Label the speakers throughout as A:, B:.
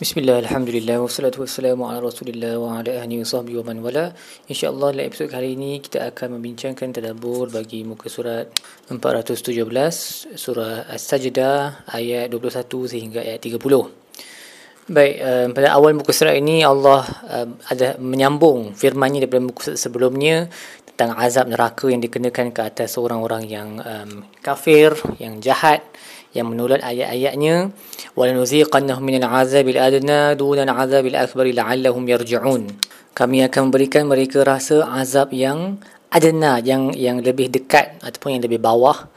A: Bismillah, Alhamdulillah, wassalatu wassalamu ala rasulillah wa ala ahli wa sahbihi wa man wala. InsyaAllah dalam episod kali ini kita akan membincangkan tadabur bagi muka surat 417 Surah As-Sajdah ayat 21 sehingga ayat 30 Baik, um, pada awal muka surat ini Allah um, ada menyambung firmannya daripada muka surat sebelumnya tentang azab neraka yang dikenakan ke atas orang-orang yang um, kafir, yang jahat yang menulat ayat-ayatnya walanuziqannahum minal azabil adna dunal azabil akbar la'allahum yarji'un. Kami akan memberikan mereka rasa azab yang adna yang yang lebih dekat ataupun yang lebih bawah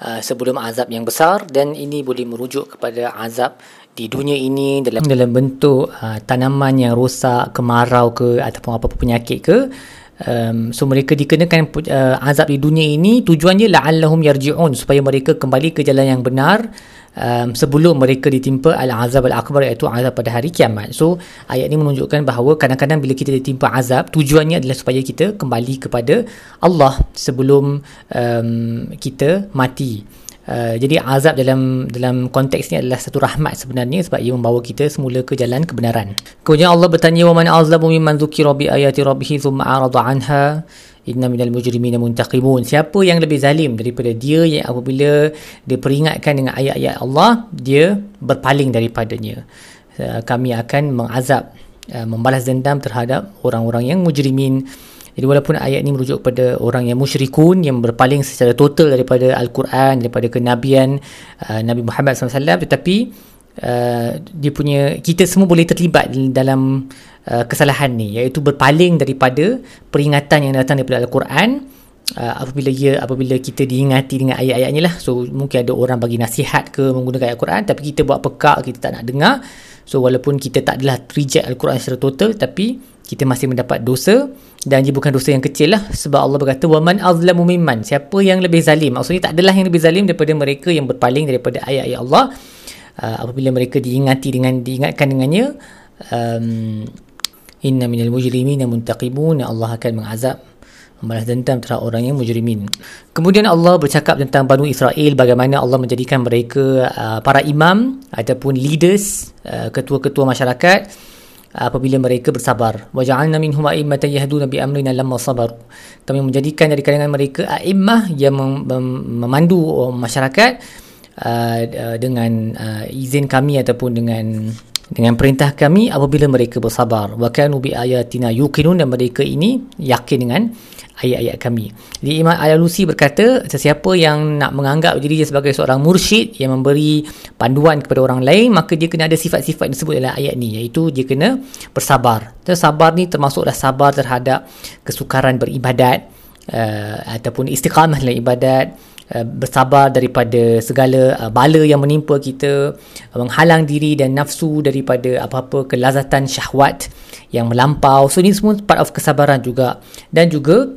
A: uh, sebelum azab yang besar. Dan ini boleh merujuk kepada azab di dunia ini dalam dalam bentuk uh, tanaman yang rosak kemarau ke ataupun apa-apa penyakit ke um, so mereka dikenakan uh, azab di dunia ini. Tujuannya la'allahum yarji'un supaya mereka kembali ke jalan yang benar um, sebelum mereka ditimpa al-azab al-akbar iaitu azab pada hari kiamat. So ayat ini menunjukkan bahawa kadang-kadang bila kita ditimpa azab tujuannya adalah supaya kita kembali kepada Allah sebelum um, kita mati Uh, jadi azab dalam dalam konteks ni adalah satu rahmat sebenarnya sebab ia membawa kita semula ke jalan kebenaran. Kemudian Allah bertanya wa man azlamu mimman dzukira bi ayati rabbih thumma arada anha inna minal mujrimina muntaqimun. Siapa yang lebih zalim daripada dia yang apabila dia peringatkan dengan ayat-ayat Allah dia berpaling daripadanya. Uh, kami akan mengazab uh, membalas dendam terhadap orang-orang yang mujrimin. Jadi walaupun ayat ini merujuk kepada orang yang musyrikun yang berpaling secara total daripada Al-Quran, daripada kenabian uh, Nabi Muhammad SAW tetapi uh, dia punya kita semua boleh terlibat dalam uh, kesalahan ni iaitu berpaling daripada peringatan yang datang daripada Al-Quran uh, apabila ia apabila kita diingati dengan ayat-ayat ni lah. So mungkin ada orang bagi nasihat ke menggunakan ayat Al-Quran tapi kita buat pekak kita tak nak dengar. So walaupun kita tak adalah reject Al-Quran secara total tapi kita masih mendapat dosa dan ia bukan dosa yang kecil lah. Sebab Allah berkata waman azlamu mimman. Siapa yang lebih zalim? Maksudnya tak adalah yang lebih zalim daripada mereka yang berpaling daripada ayat-ayat Allah. Uh, apabila mereka diingati dengan diingatkan dengannya um, inna minal mujrimin muntaqibun Allah akan mengazab membalas dendam terhadap orang yang mujrimin. Kemudian Allah bercakap tentang Banu Israel bagaimana Allah menjadikan mereka uh, para imam ataupun leaders, uh, ketua-ketua masyarakat apabila mereka bersabar. Waja'alna minhum a'immatan yahduna bi amrina lamma sabar. Kami menjadikan dari kalangan mereka a'immah yang mem- mem- memandu masyarakat uh, uh, dengan uh, izin kami ataupun dengan dengan perintah kami apabila mereka bersabar. Wa kanu bi ayatina yuqinun dan mereka ini yakin dengan ayat-ayat kami. Jadi Imam Al-Alusi berkata, sesiapa yang nak menganggap diri dia sebagai seorang mursyid yang memberi panduan kepada orang lain, maka dia kena ada sifat-sifat yang disebut dalam ayat ni, iaitu dia kena bersabar. Dan sabar ni termasuklah sabar terhadap kesukaran beribadat uh, ataupun istiqamah dalam ibadat, uh, bersabar daripada segala uh, bala yang menimpa kita, uh, menghalang diri dan nafsu daripada apa-apa kelazatan syahwat yang melampau. So ini semua part of kesabaran juga. Dan juga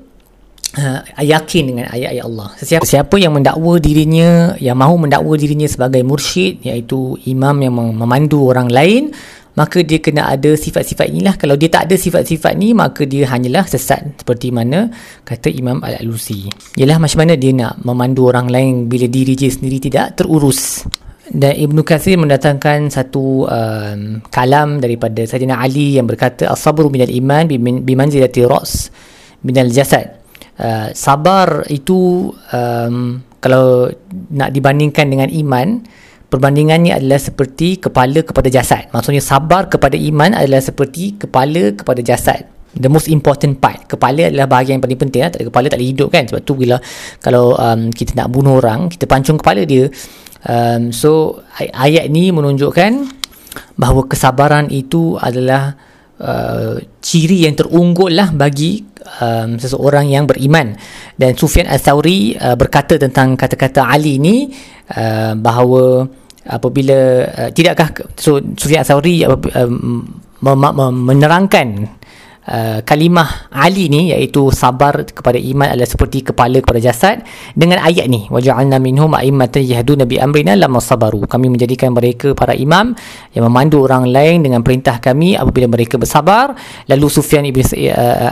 A: uh, yakin dengan ayat-ayat Allah. Sesiapa siapa yang mendakwa dirinya, yang mahu mendakwa dirinya sebagai mursyid, iaitu imam yang memandu orang lain, maka dia kena ada sifat-sifat inilah. Kalau dia tak ada sifat-sifat ni, maka dia hanyalah sesat. Seperti mana kata Imam Al-Alusi. Ialah macam mana dia nak memandu orang lain bila diri dia sendiri tidak terurus. Dan Ibnu Kathir mendatangkan satu um, kalam daripada Sayyidina Ali yang berkata As-sabru minal iman bimanzilati ra's minal jasad uh, sabar itu um, kalau nak dibandingkan dengan iman perbandingannya adalah seperti kepala kepada jasad. Maksudnya sabar kepada iman adalah seperti kepala kepada jasad. The most important part. Kepala adalah bahagian yang paling penting. Tak ada kepala tak boleh hidup kan? Sebab tu bila kalau um, kita nak bunuh orang kita pancung kepala dia. Um, so ay- ayat ni menunjukkan bahawa kesabaran itu adalah uh, ciri yang terunggul lah bagi um, seseorang yang beriman. Dan Sufyan Al-Thawri uh, berkata tentang kata-kata Ali ni uh, bahawa apabila uh, tidakkah so Sufyan Al-Thawri uh, um, menerangkan uh, kalimah Ali ni iaitu sabar kepada iman adalah seperti kepala kepada jasad. Dengan ayat ni waja'alna minhum a'immatan yahduna bi amrina lamma sabaru. Kami menjadikan mereka para imam yang memandu orang lain dengan perintah kami apabila mereka bersabar. Lalu Sufyan ibn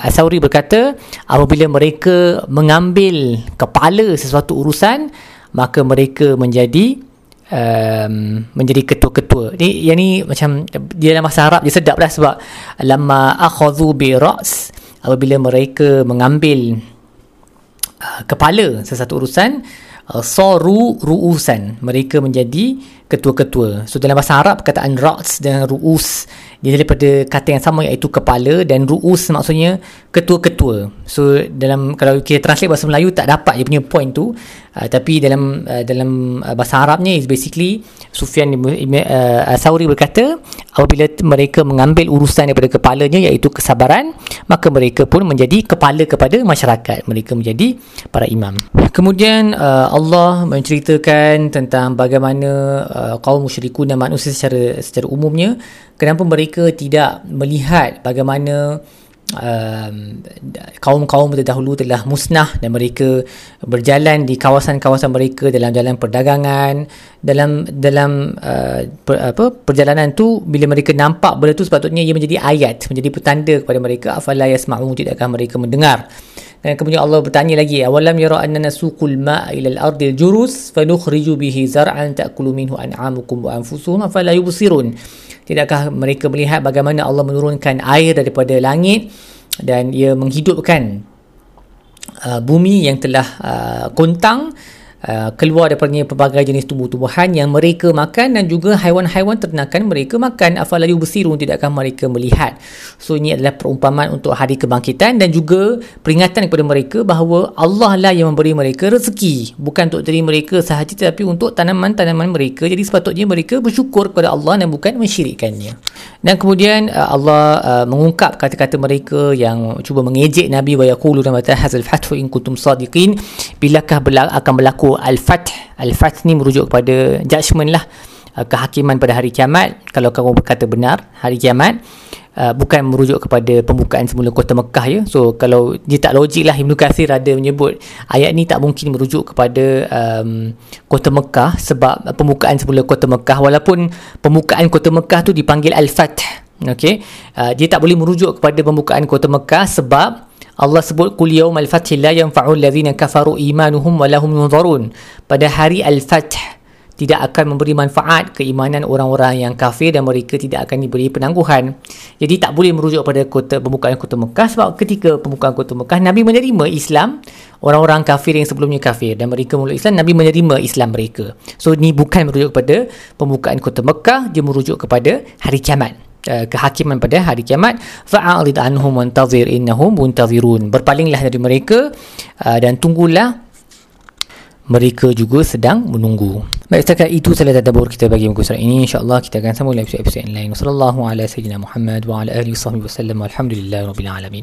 A: Asauri berkata apabila mereka mengambil kepala sesuatu urusan maka mereka menjadi um, menjadi ketua-ketua. Ni yang ni macam dia dalam bahasa Arab dia sedap dah sebab lama akhadhu bi ra's apabila mereka mengambil uh, kepala sesuatu urusan uh, saru ru'usan mereka menjadi ketua-ketua. So dalam bahasa Arab perkataan ra's dan ru'us dia daripada kata yang sama iaitu kepala dan ru'us maksudnya ketua-ketua. So dalam kalau kita translate bahasa Melayu tak dapat dia punya point tu. Uh, tapi dalam uh, dalam uh, bahasa Arabnya is basically Sufyan uh, Sauri berkata apabila mereka mengambil urusan daripada kepalanya iaitu kesabaran maka mereka pun menjadi kepala kepada masyarakat. Mereka menjadi para imam. Kemudian uh, Allah menceritakan tentang bagaimana uh, kaum musyrikun dan manusia secara secara umumnya. Kenapa mereka tidak melihat bagaimana um, kaum-kaum terdahulu telah musnah dan mereka berjalan di kawasan-kawasan mereka dalam jalan perdagangan dalam dalam uh, per, apa perjalanan tu bila mereka nampak benda tu sepatutnya ia menjadi ayat menjadi petanda kepada mereka afala yasma'un? Tidakkah mereka mendengar? Dan kemudian Allah bertanya lagi awalam yara annana suqul ma'a ila al-ardi al-jurus fanukhriju bihi zar'an ta'kulu minhu an'amukum wa anfusuhum afala yubsirun Tidakkah mereka melihat bagaimana Allah menurunkan air daripada langit dan ia menghidupkan uh, bumi yang telah uh, kontang Uh, keluar daripada pelbagai jenis tumbuh-tumbuhan yang mereka makan dan juga haiwan-haiwan ternakan mereka makan. Afala yubsirun tidakkah mereka melihat? So ini adalah perumpamaan untuk hari kebangkitan dan juga peringatan kepada mereka bahawa Allah lah yang memberi mereka rezeki. Bukan untuk diri mereka sahaja tetapi untuk tanaman-tanaman mereka. Jadi sepatutnya mereka bersyukur kepada Allah dan bukan mensyirikkannya. Dan kemudian uh, Allah uh, mengungkap kata-kata mereka yang cuba mengejek Nabi wa yaqulu mata hazal fathu in kuntum sadiqin. Bilakah akan berlaku Al-Fath. Al-Fath ni merujuk kepada judgement lah uh, kehakiman pada hari kiamat. Kalau kamu berkata benar hari kiamat uh, bukan merujuk kepada pembukaan semula kota Mekah ya. So kalau dia tak logik lah Ibn Qasir ada menyebut ayat ni tak mungkin merujuk kepada um, kota Mekah sebab pembukaan semula kota Mekah. Walaupun pembukaan kota Mekah tu dipanggil Al-Fath. Okay. Uh, dia tak boleh merujuk kepada pembukaan kota Mekah sebab Allah sebut kul yaumal fathi la yanfa'u alladhina kafaru imanuhum wa lahum yunzarun. Pada hari al-fath tidak akan memberi manfaat keimanan orang-orang yang kafir dan mereka tidak akan diberi penangguhan. Jadi tak boleh merujuk pada kota pembukaan kota Mekah sebab ketika pembukaan kota Mekah Nabi menerima Islam orang-orang kafir yang sebelumnya kafir dan mereka memeluk Islam Nabi menerima Islam mereka. So ni bukan merujuk kepada pembukaan kota Mekah dia merujuk kepada hari kiamat. Uh, kehakiman pada hari kiamat fa'alid anhum wantazir innahum muntazirun berpalinglah dari mereka uh, dan tunggulah mereka juga sedang menunggu. Baik, setakat itu salah tadabbur kita bagi muka surat ini. InsyaAllah kita akan sambung lagi episod-episod yang lain. Wassalamualaikum warahmatullahi wabarakatuh. Wa ala alihi wa sahbihi. Alhamdulillah rabbil alamin.